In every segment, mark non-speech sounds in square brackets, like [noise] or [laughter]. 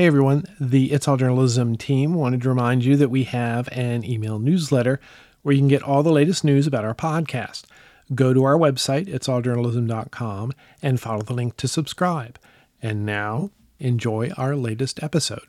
Hey everyone, the It's All Journalism team wanted to remind you that we have an email newsletter where you can get all the latest news about our podcast. Go to our website, itsalljournalism.com, and follow the link to subscribe. And now, enjoy our latest episode.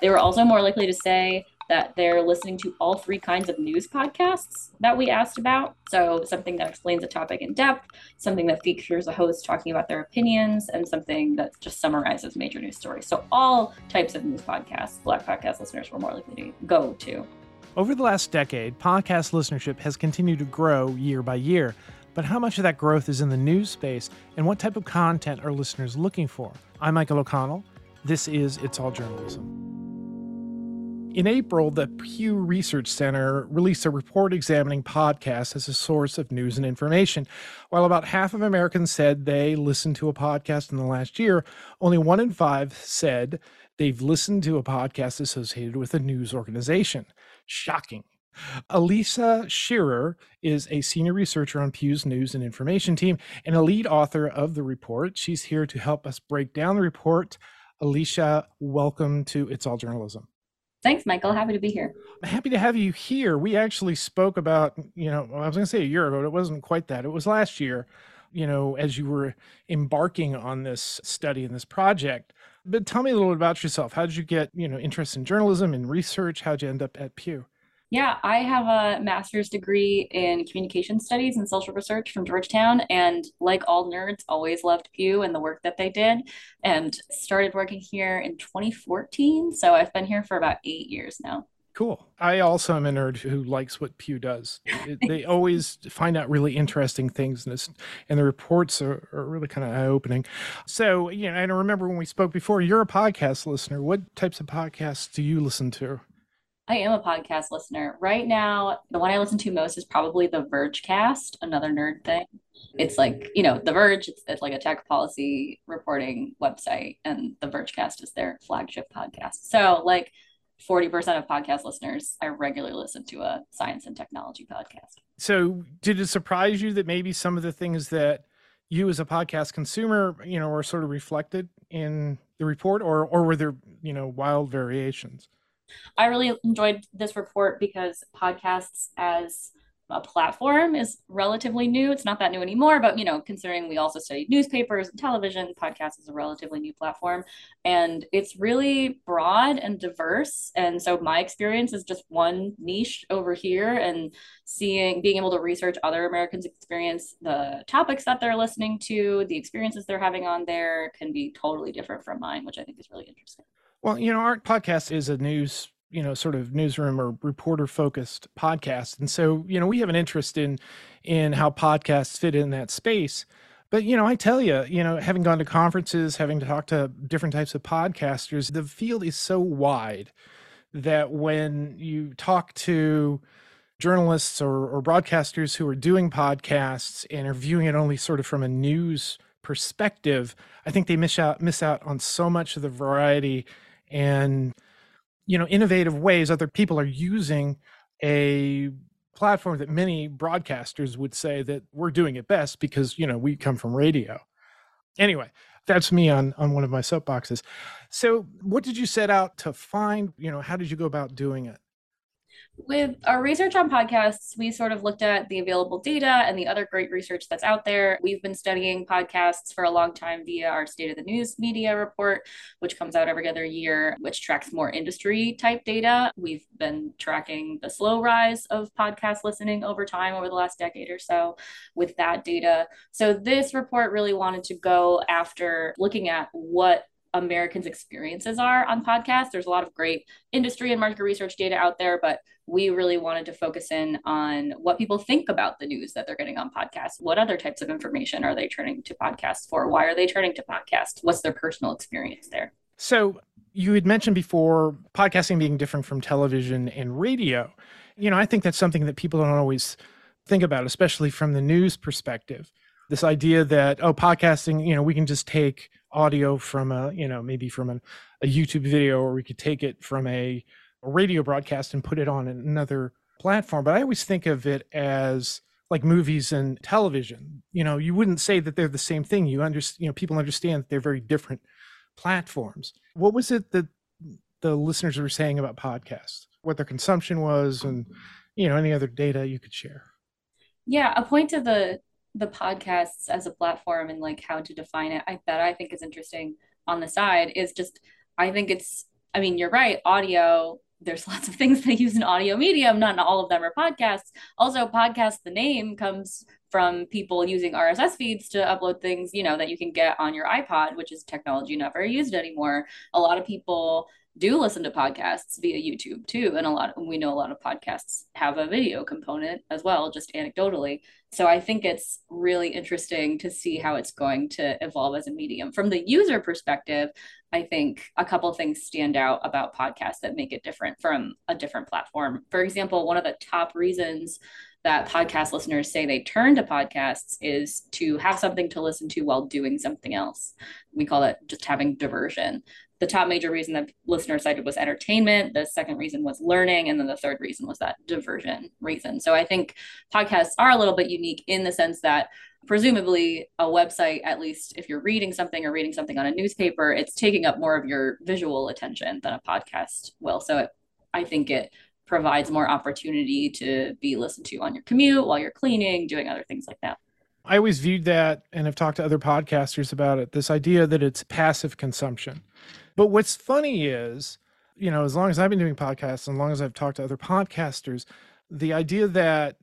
They were also more likely to say that they're listening to all three kinds of news podcasts that we asked about. So, something that explains a topic in depth, something that features a host talking about their opinions, and something that just summarizes major news stories. So, all types of news podcasts, Black podcast listeners were more likely to go to. Over the last decade, podcast listenership has continued to grow year by year. But how much of that growth is in the news space, and what type of content are listeners looking for? I'm Michael O'Connell. This is It's All Journalism. In April, the Pew Research Center released a report examining podcasts as a source of news and information. While about half of Americans said they listened to a podcast in the last year, only one in five said they've listened to a podcast associated with a news organization. Shocking. Elisa Shearer is a senior researcher on Pew's news and information team and a lead author of the report. She's here to help us break down the report. Elisa, welcome to It's All Journalism. Thanks, Michael. Happy to be here. Happy to have you here. We actually spoke about, you know, I was going to say a year ago, but it wasn't quite that. It was last year, you know, as you were embarking on this study and this project. But tell me a little bit about yourself. How did you get, you know, interest in journalism and research? How'd you end up at Pew? Yeah, I have a master's degree in communication studies and social research from Georgetown. And like all nerds, always loved Pew and the work that they did and started working here in 2014. So I've been here for about eight years now. Cool. I also am a nerd who likes what Pew does. It, they [laughs] always find out really interesting things, and, and the reports are, are really kind of eye opening. So, you know, and I remember when we spoke before, you're a podcast listener. What types of podcasts do you listen to? I am a podcast listener. Right now, the one I listen to most is probably the Verge cast, another nerd thing. It's like, you know, The Verge, it's, it's like a tech policy reporting website, and the Verge cast is their flagship podcast. So, like, 40% of podcast listeners, I regularly listen to a science and technology podcast. So, did it surprise you that maybe some of the things that you as a podcast consumer, you know, were sort of reflected in the report or or were there, you know, wild variations? I really enjoyed this report because podcasts as a platform is relatively new. It's not that new anymore, but you know, considering we also studied newspapers and television, podcast is a relatively new platform and it's really broad and diverse. And so my experience is just one niche over here and seeing being able to research other Americans' experience, the topics that they're listening to, the experiences they're having on there can be totally different from mine, which I think is really interesting. Well, you know, our podcast is a news, you know, sort of newsroom or reporter focused podcast. And so, you know, we have an interest in in how podcasts fit in that space. But, you know, I tell you, you know, having gone to conferences, having to talk to different types of podcasters, the field is so wide that when you talk to journalists or, or broadcasters who are doing podcasts and are viewing it only sort of from a news perspective, I think they miss out miss out on so much of the variety and you know innovative ways other people are using a platform that many broadcasters would say that we're doing it best because you know we come from radio. Anyway that's me on on one of my soapboxes. So what did you set out to find? You know how did you go about doing it with our research on podcasts, we sort of looked at the available data and the other great research that's out there. We've been studying podcasts for a long time via our State of the News Media report, which comes out every other year, which tracks more industry type data. We've been tracking the slow rise of podcast listening over time over the last decade or so with that data. So this report really wanted to go after looking at what Americans' experiences are on podcasts. There's a lot of great industry and market research data out there, but we really wanted to focus in on what people think about the news that they're getting on podcasts. What other types of information are they turning to podcasts for? Why are they turning to podcasts? What's their personal experience there? So, you had mentioned before podcasting being different from television and radio. You know, I think that's something that people don't always think about, especially from the news perspective. This idea that, oh, podcasting, you know, we can just take audio from a you know maybe from a, a youtube video or we could take it from a, a radio broadcast and put it on another platform but i always think of it as like movies and television. You know, you wouldn't say that they're the same thing. You understand, you know, people understand that they're very different platforms. What was it that the listeners were saying about podcasts? What their consumption was and you know, any other data you could share? Yeah, a point to the the podcasts as a platform and like how to define it I, that I think is interesting on the side is just I think it's I mean you're right audio there's [laughs] lots of things that use an audio medium not all of them are podcasts. Also podcast the name comes from people using RSS feeds to upload things you know that you can get on your iPod which is technology not very used anymore. A lot of people do listen to podcasts via YouTube too. And a lot we know a lot of podcasts have a video component as well, just anecdotally. So I think it's really interesting to see how it's going to evolve as a medium. From the user perspective, I think a couple things stand out about podcasts that make it different from a different platform. For example, one of the top reasons that podcast listeners say they turn to podcasts is to have something to listen to while doing something else. We call it just having diversion the top major reason that listeners cited was entertainment. The second reason was learning. And then the third reason was that diversion reason. So I think podcasts are a little bit unique in the sense that presumably a website, at least if you're reading something or reading something on a newspaper, it's taking up more of your visual attention than a podcast will. So it, I think it provides more opportunity to be listened to on your commute while you're cleaning, doing other things like that. I always viewed that and have talked to other podcasters about it this idea that it's passive consumption. But what's funny is, you know, as long as I've been doing podcasts, and as long as I've talked to other podcasters, the idea that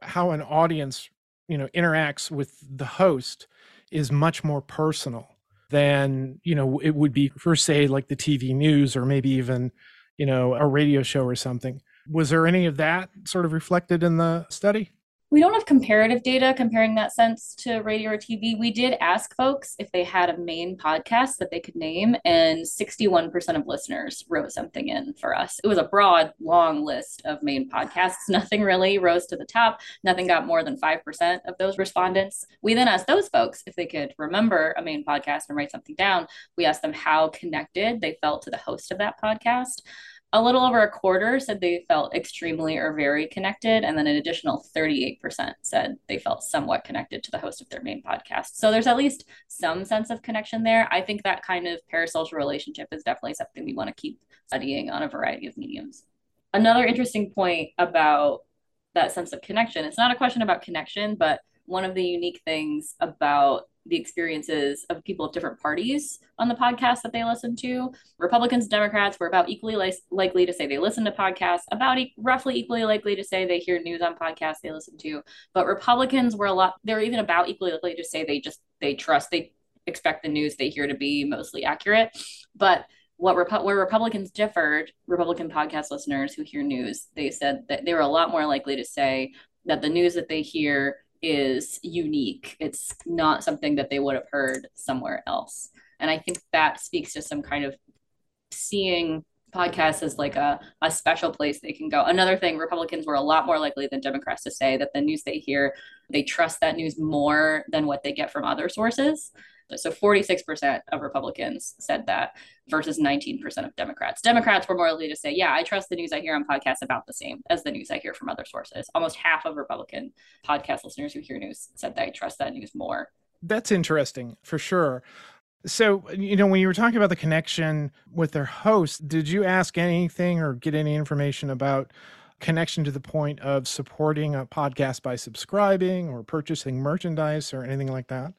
how an audience, you know, interacts with the host is much more personal than, you know, it would be for say like the TV news or maybe even, you know, a radio show or something. Was there any of that sort of reflected in the study? We don't have comparative data comparing that sense to radio or TV. We did ask folks if they had a main podcast that they could name, and 61% of listeners wrote something in for us. It was a broad, long list of main podcasts. [laughs] Nothing really rose to the top. Nothing got more than 5% of those respondents. We then asked those folks if they could remember a main podcast and write something down. We asked them how connected they felt to the host of that podcast a little over a quarter said they felt extremely or very connected, and then an additional 38% said they felt somewhat connected to the host of their main podcast. So there's at least some sense of connection there. I think that kind of parasocial relationship is definitely something we want to keep studying on a variety of mediums. Another interesting point about that sense of connection, it's not a question about connection, but one of the unique things about the experiences of people of different parties on the podcast that they listen to. Republicans, and Democrats were about equally li- likely to say they listen to podcasts, about e- roughly equally likely to say they hear news on podcasts they listen to. But Republicans were a lot, they're even about equally likely to say they just, they trust, they expect the news they hear to be mostly accurate. But what Repu- where Republicans differed, Republican podcast listeners who hear news, they said that they were a lot more likely to say that the news that they hear is unique. It's not something that they would have heard somewhere else. And I think that speaks to some kind of seeing podcasts as like a, a special place they can go. Another thing, Republicans were a lot more likely than Democrats to say that the news they hear, they trust that news more than what they get from other sources. So 46% of Republicans said that versus 19% of Democrats. Democrats were more likely to say, yeah, I trust the news I hear on podcasts about the same as the news I hear from other sources. Almost half of Republican podcast listeners who hear news said they trust that news more. That's interesting for sure. So, you know, when you were talking about the connection with their host, did you ask anything or get any information about connection to the point of supporting a podcast by subscribing or purchasing merchandise or anything like that?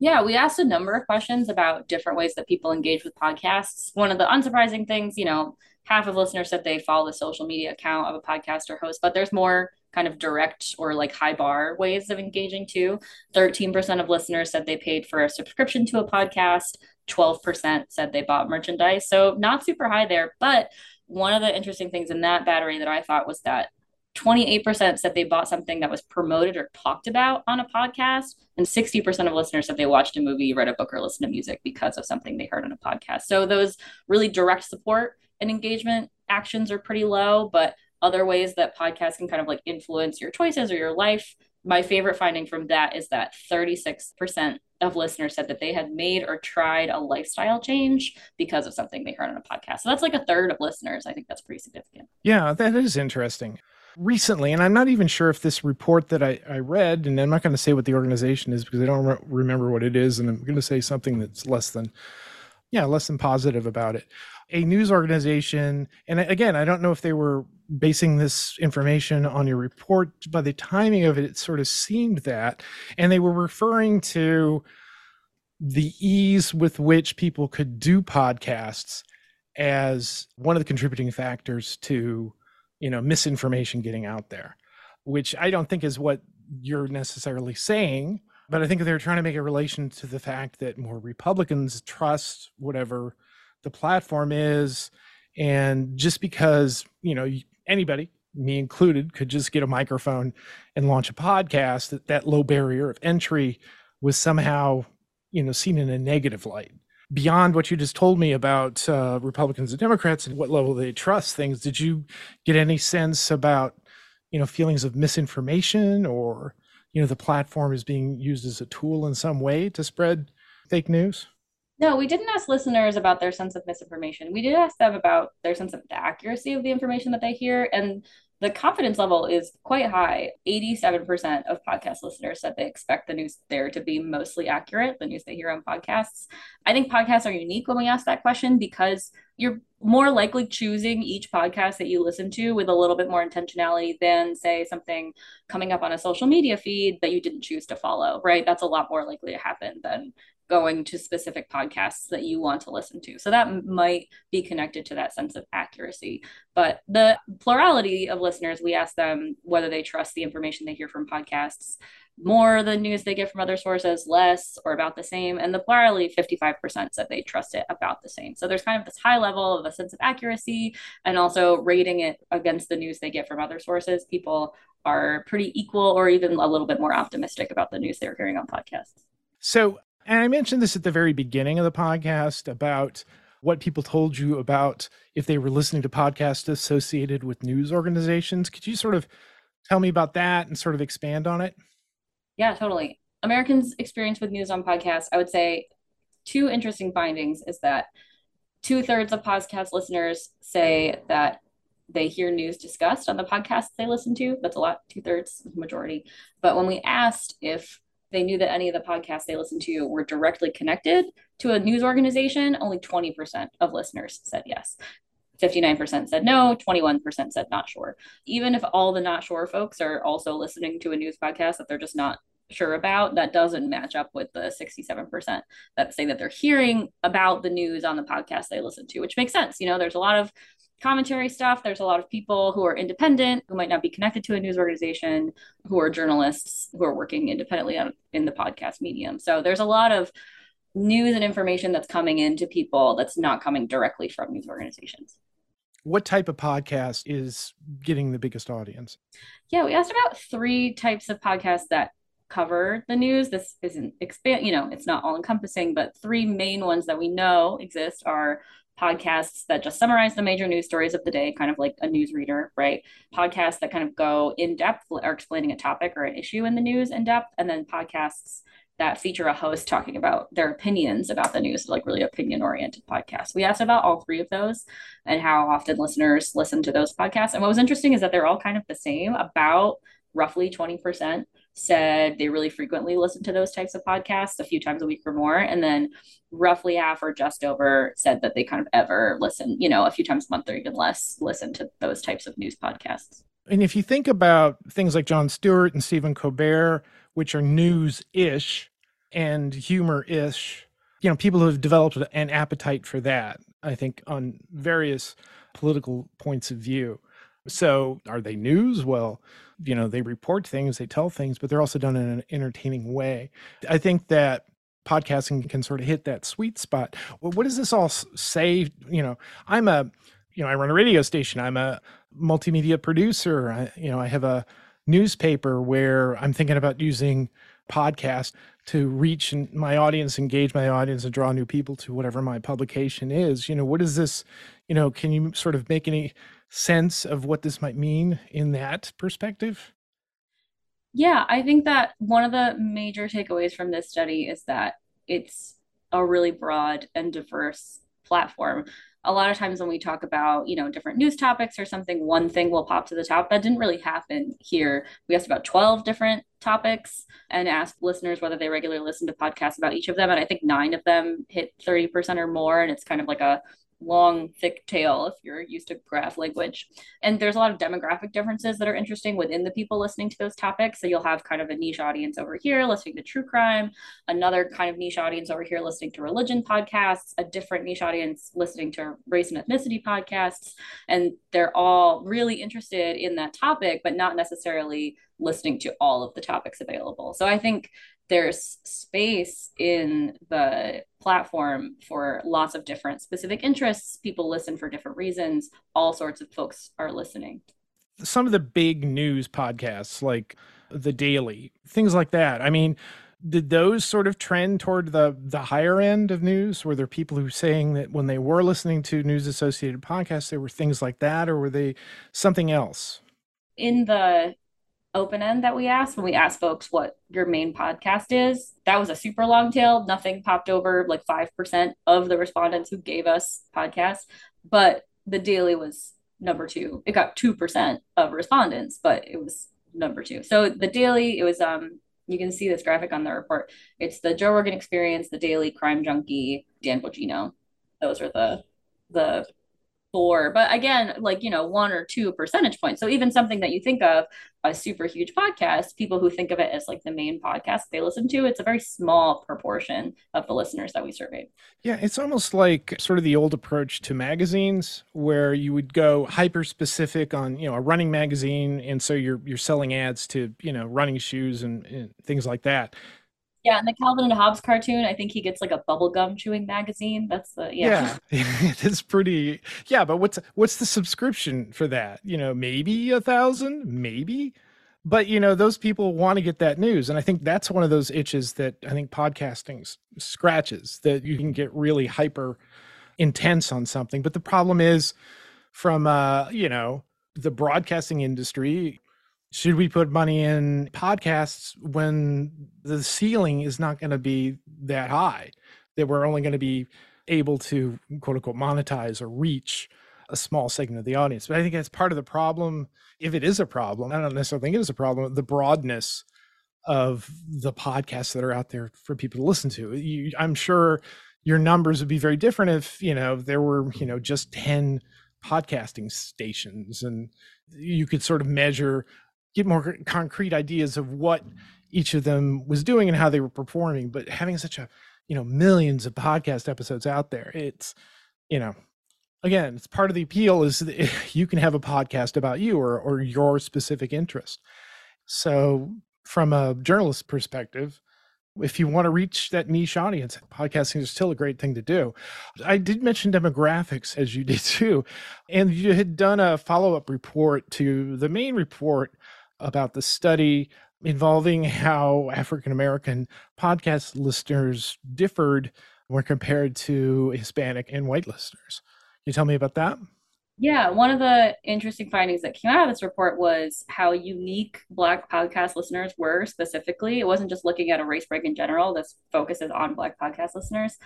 Yeah, we asked a number of questions about different ways that people engage with podcasts. One of the unsurprising things, you know, half of listeners said they follow the social media account of a podcast or host, but there's more kind of direct or like high bar ways of engaging too. 13% of listeners said they paid for a subscription to a podcast, 12% said they bought merchandise. So not super high there. But one of the interesting things in that battery that I thought was that 28% said they bought something that was promoted or talked about on a podcast. And 60% of listeners said they watched a movie, read a book, or listened to music because of something they heard on a podcast. So those really direct support and engagement actions are pretty low, but other ways that podcasts can kind of like influence your choices or your life. My favorite finding from that is that 36% of listeners said that they had made or tried a lifestyle change because of something they heard on a podcast. So that's like a third of listeners. I think that's pretty significant. Yeah, that is interesting. Recently, and I'm not even sure if this report that I, I read, and I'm not going to say what the organization is because I don't re- remember what it is, and I'm going to say something that's less than, yeah, less than positive about it. A news organization, and again, I don't know if they were basing this information on your report. By the timing of it, it sort of seemed that, and they were referring to the ease with which people could do podcasts as one of the contributing factors to you know misinformation getting out there which i don't think is what you're necessarily saying but i think they're trying to make a relation to the fact that more republicans trust whatever the platform is. And just because you know anybody me included could just get a microphone and launch a podcast that that low barrier of entry was somehow you know seen in a negative light beyond what you just told me about uh, Republicans and Democrats and what level they trust things, did you get any sense about, you know, feelings of misinformation or, you know, the platform is being used as a tool in some way to spread fake news? No, we didn't ask listeners about their sense of misinformation. We did ask them about their sense of the accuracy of the information that they hear. And the confidence level is quite high. 87% of podcast listeners said they expect the news there to be mostly accurate, the news they hear on podcasts. I think podcasts are unique when we ask that question because you're more likely choosing each podcast that you listen to with a little bit more intentionality than, say, something coming up on a social media feed that you didn't choose to follow, right? That's a lot more likely to happen than going to specific podcasts that you want to listen to. So that might be connected to that sense of accuracy. But the plurality of listeners, we ask them whether they trust the information they hear from podcasts more than news they get from other sources, less or about the same. And the plurality, 55% said they trust it about the same. So there's kind of this high level of a sense of accuracy and also rating it against the news they get from other sources. People are pretty equal or even a little bit more optimistic about the news they're hearing on podcasts. So and I mentioned this at the very beginning of the podcast about what people told you about if they were listening to podcasts associated with news organizations. Could you sort of tell me about that and sort of expand on it? Yeah, totally. Americans' experience with news on podcasts, I would say two interesting findings is that two thirds of podcast listeners say that they hear news discussed on the podcasts they listen to. That's a lot, two thirds, majority. But when we asked if they knew that any of the podcasts they listened to were directly connected to a news organization, only 20% of listeners said yes. 59% said no, 21% said not sure. Even if all the not sure folks are also listening to a news podcast that they're just not sure about, that doesn't match up with the 67% that say that they're hearing about the news on the podcast they listen to, which makes sense. You know, there's a lot of commentary stuff. There's a lot of people who are independent, who might not be connected to a news organization, who are journalists, who are working independently on, in the podcast medium. So there's a lot of news and information that's coming into people that's not coming directly from news organizations. What type of podcast is getting the biggest audience? Yeah, we asked about three types of podcasts that cover the news. This isn't expand, you know, it's not all encompassing, but three main ones that we know exist are podcasts that just summarize the major news stories of the day, kind of like a news reader, right? Podcasts that kind of go in depth are explaining a topic or an issue in the news in depth, and then podcasts that feature a host talking about their opinions about the news, like really opinion oriented podcasts. We asked about all three of those and how often listeners listen to those podcasts. And what was interesting is that they're all kind of the same, about roughly 20% said they really frequently listen to those types of podcasts a few times a week or more. And then roughly half or just over said that they kind of ever listen, you know, a few times a month or even less listen to those types of news podcasts. And if you think about things like Jon Stewart and Stephen Colbert, which are news ish and humor ish, you know, people have developed an appetite for that, I think, on various political points of view. So are they news? Well, you know, they report things, they tell things, but they're also done in an entertaining way. I think that podcasting can sort of hit that sweet spot. Well, what does this all say? You know, I'm a, you know, I run a radio station. I'm a multimedia producer. I, you know, I have a newspaper where I'm thinking about using podcast to reach my audience, engage my audience, and draw new people to whatever my publication is. You know, what is this? You know, can you sort of make any sense of what this might mean in that perspective? Yeah, I think that one of the major takeaways from this study is that it's a really broad and diverse platform. a lot of times when we talk about you know different news topics or something one thing will pop to the top that didn't really happen here we asked about 12 different topics and asked listeners whether they regularly listen to podcasts about each of them and i think nine of them hit 30% or more and it's kind of like a long, thick tail if you're used to graph language. And there's a lot of demographic differences that are interesting within the people listening to those topics. So you'll have kind of a niche audience over here listening to true crime, another kind of niche audience over here listening to religion podcasts, a different niche audience listening to race and ethnicity podcasts. And they're all really interested in that topic, but not necessarily listening to all of the topics available. So I think there's space in the platform for lots of different specific interests. People listen for different reasons. All sorts of folks are listening. Some of the big news podcasts, like The Daily, things like that. I mean, did those sort of trend toward the the higher end of news? Were there people who were saying that when they were listening to news associated podcasts, there were things like that, or were they something else? In the open end that we asked when we asked folks what your main podcast is. That was a super long tail. Nothing popped over like 5% of the respondents who gave us podcasts, but the daily was number two. It got 2% of respondents, but it was number two. So the daily, it was, um, you can see this graphic on the report. It's the Joe Rogan experience, the daily crime junkie, Dan Bongino. Those are the, the four, but again, like, you know, one or two percentage points. So even something that you think of a super huge podcast, people who think of it as like the main podcast they listen to, it's a very small proportion of the listeners that we surveyed. Yeah, it's almost like sort of the old approach to magazines where you would go hyper specific on, you know, a running magazine and so you're you're selling ads to, you know, running shoes and, and things like that. Yeah, and the Calvin and Hobbes cartoon, I think he gets like a bubblegum chewing magazine. That's the yeah. Yeah, [laughs] it's pretty. Yeah, but what's what's the subscription for that? You know, maybe a thousand, maybe. But you know, those people want to get that news, and I think that's one of those itches that I think podcasting scratches. That you can get really hyper intense on something, but the problem is, from uh, you know, the broadcasting industry should we put money in podcasts when the ceiling is not going to be that high that we're only going to be able to quote unquote monetize or reach a small segment of the audience? But i think that's part of the problem if it is a problem i don't necessarily think it is a problem the broadness of the podcasts that are out there for people to listen to. You, i'm sure your numbers would be very different if you know there were you know just 10 podcasting stations and you could sort of measure get more concrete ideas of what each of them was doing and how they were performing but having such a you know millions of podcast episodes out there it's you know again it's part of the appeal is that [laughs] you can have a podcast about you or or your specific interest. So from a journalist perspective if you want to reach that niche audience podcasting is still a great thing to do. I did mention demographics as you did too and you had done a follow-up report to the main report about the study involving how African American podcast listeners differed when compared to Hispanic and white listeners. Can you tell me about that? Yeah, one of the interesting findings that came out of this report was how unique Black podcast listeners were specifically. It wasn't just looking at a race break in general, this focuses on Black podcast listeners,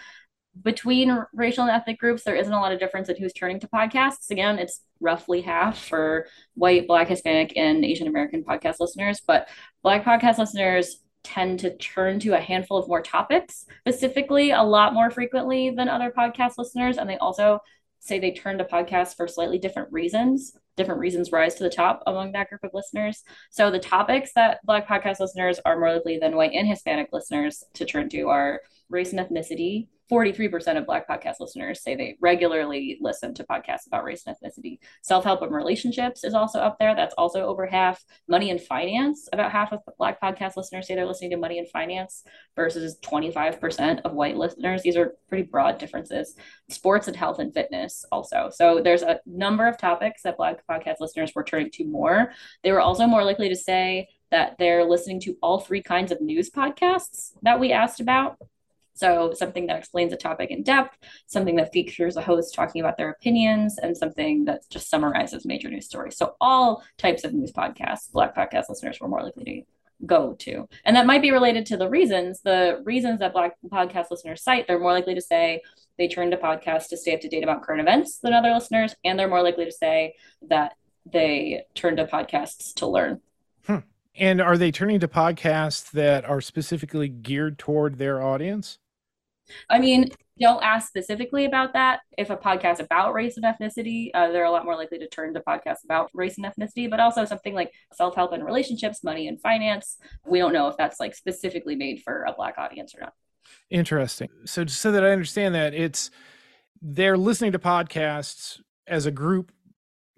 between racial and ethnic groups, there isn't a lot of difference in who's turning to podcasts. Again, it's roughly half for white, Black, Hispanic, and Asian American podcast listeners. But Black podcast listeners tend to turn to a handful of more topics, specifically a lot more frequently than other podcast listeners. And they also say they turn to podcasts for slightly different reasons. Different reasons rise to the top among that group of listeners. So the topics that Black podcast listeners are more likely than white and Hispanic listeners to turn to are race and ethnicity, 43% of Black podcast listeners say they regularly listen to podcasts about race and ethnicity. Self help and relationships is also up there. That's also over half. Money and finance, about half of Black podcast listeners say they're listening to money and finance versus 25% of white listeners. These are pretty broad differences. Sports and health and fitness also. So there's a number of topics that Black podcast listeners were turning to more. They were also more likely to say that they're listening to all three kinds of news podcasts that we asked about so, something that explains a topic in depth, something that features a host talking about their opinions, and something that just summarizes major news stories. So, all types of news podcasts, Black podcast listeners were more likely to go to. And that might be related to the reasons. The reasons that Black podcast listeners cite, they're more likely to say they turn to podcasts to stay up to date about current events than other listeners, and they're more likely to say that they turn to podcasts to learn. Hmm. And are they turning to podcasts that are specifically geared toward their audience? I mean, don't ask specifically about that. If a podcast about race and ethnicity, uh, they're a lot more likely to turn to podcasts about race and ethnicity, but also something like self help and relationships, money and finance. We don't know if that's like specifically made for a Black audience or not. Interesting. So, so that I understand that it's they're listening to podcasts as a group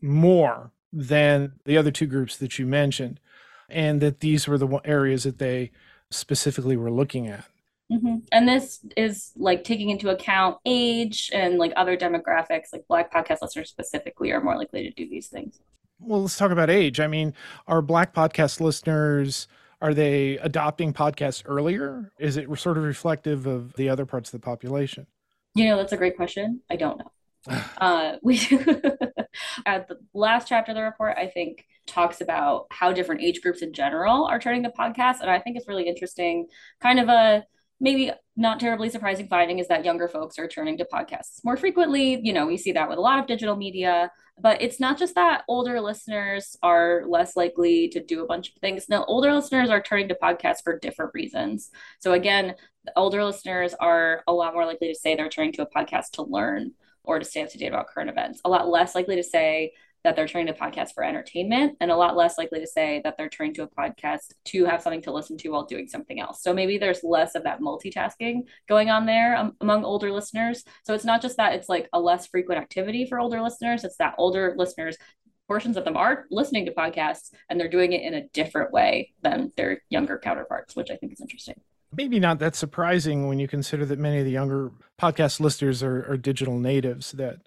more than the other two groups that you mentioned, and that these were the areas that they specifically were looking at. Mm-hmm. And this is like taking into account age and like other demographics, like Black podcast listeners specifically are more likely to do these things. Well, let's talk about age. I mean, are Black podcast listeners are they adopting podcasts earlier? Is it sort of reflective of the other parts of the population? You know, that's a great question. I don't know. [sighs] uh, we [laughs] at the last chapter of the report, I think talks about how different age groups in general are turning to podcasts, and I think it's really interesting. Kind of a maybe not terribly surprising finding is that younger folks are turning to podcasts more frequently. You know, we see that with a lot of digital media, but it's not just that older listeners are less likely to do a bunch of things. Now, older listeners are turning to podcasts for different reasons. So, again, the older listeners are a lot more likely to say they're turning to a podcast to learn or to stay up to date about current events, a lot less likely to say that they're turning to podcasts for entertainment and a lot less likely to say that they're turning to a podcast to have something to listen to while doing something else. So maybe there's less of that multitasking going on there um, among older listeners. So it's not just that it's like a less frequent activity for older listeners, it's that older listeners portions of them are listening to podcasts and they're doing it in a different way than their younger counterparts, which I think is interesting. Maybe not that surprising when you consider that many of the younger podcast listeners are, are digital natives that,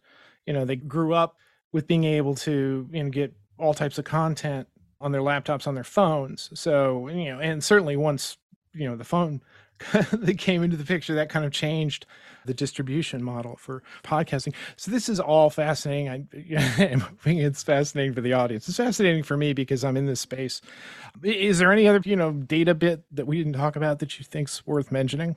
you know, they grew up with being able to you know get all types of content on their laptops on their phones. So you know and certainly once you know the phone [laughs] that came into the picture that kind of changed the distribution model for podcasting. So this is all fascinating. I [laughs] it's fascinating for the audience. It's fascinating for me because i'm in this space. Is there any other you know data bit that we didn't talk about that you think's worth mentioning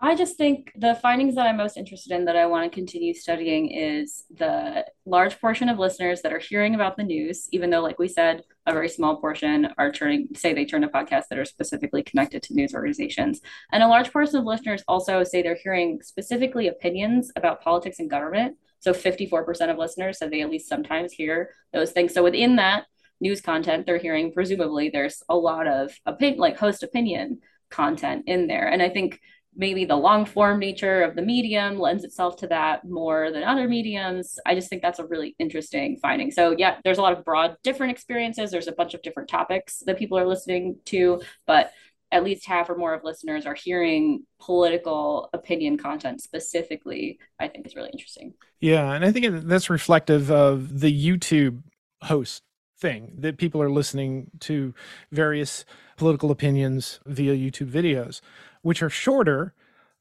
I just think the findings that I'm most interested in that I want to continue studying is the large portion of listeners that are hearing about the news, even though, like we said, a very small portion are turning, say they turn to podcasts that are specifically connected to news organizations. And a large portion of listeners also say they're hearing specifically opinions about politics and government. So 54% of listeners said they at least sometimes hear those things. So within that news content they're hearing, presumably there's a lot of opinion, like host opinion content in there. And I think maybe the long form nature of the medium lends itself to that more than other mediums. I just think that's a really interesting finding. So, yeah, there's a lot of broad different experiences. There's a bunch of different topics that people are listening to, but at least half or more of listeners are hearing political opinion content specifically, I think is really interesting. Yeah. And I think that's reflective of the YouTube host thing that people are listening to various political opinions via YouTube videos which are shorter,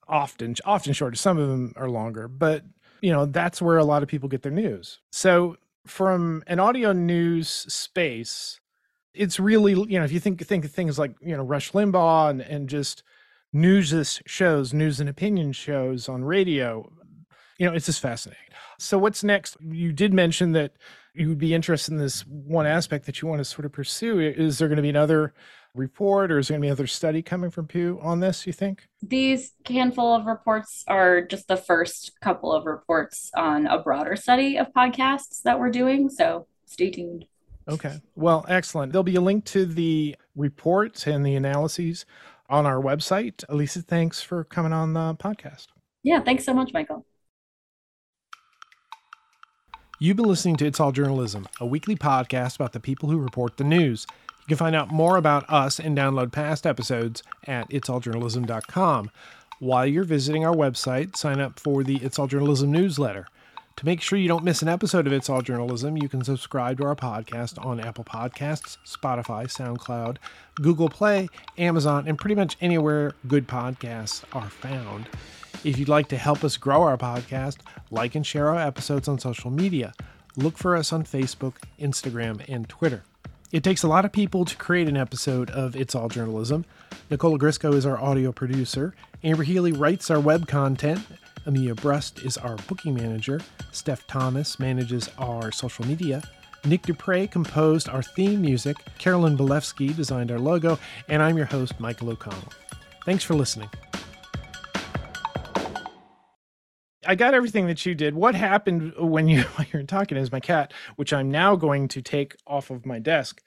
often often shorter. Some of them are longer, but you know that's where a lot of people get their news. So from an audio news space, it's really you know if you think think of things like you know Rush Limbaugh and, and just news shows, news and opinion shows on radio, you know it's just fascinating. So what's next? You did mention that you would be interested in this one aspect that you want to sort of pursue. Is there going to be another report or is there going to be another study coming from Pew on this, you think? These handful of reports are just the first couple of reports on a broader study of podcasts that we're doing. So stay tuned. Okay. Well, excellent. There'll be a link to the reports and the analyses on our website. Elisa, thanks for coming on the podcast. Yeah, thanks so much, Michael. You've been listening to It's All Journalism, a weekly podcast about the people who report the news. You can find out more about us and download past episodes at itsalljournalism.com. While you're visiting our website, sign up for the It's All Journalism newsletter. To make sure you don't miss an episode of It's All Journalism, you can subscribe to our podcast on Apple Podcasts, Spotify, SoundCloud, Google Play, Amazon, and pretty much anywhere good podcasts are found. If you'd like to help us grow our podcast, like and share our episodes on social media. Look for us on Facebook, Instagram, and Twitter. It takes a lot of people to create an episode of It's All Journalism. Nicola Grisco is our audio producer. Amber Healy writes our web content. Amelia Brust is our booking manager. Steph Thomas manages our social media. Nick Dupre composed our theme music. Carolyn Belevsky designed our logo. And I'm your host, Michael O'Connell. Thanks for listening. I got everything that you did. What happened when you [laughs] when you're talking is my cat, which I'm now going to take off of my desk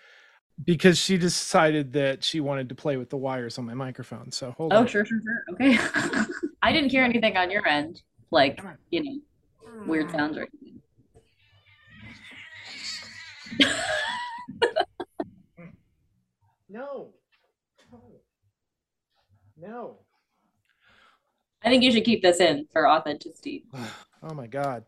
because she decided that she wanted to play with the wires on my microphone. So hold oh, on. sure, sure, sure. Okay. [laughs] I didn't hear anything on your end, like you know, weird mm. sounds or anything. [laughs] No. No. I think you should keep this in for authenticity. [sighs] Oh my god.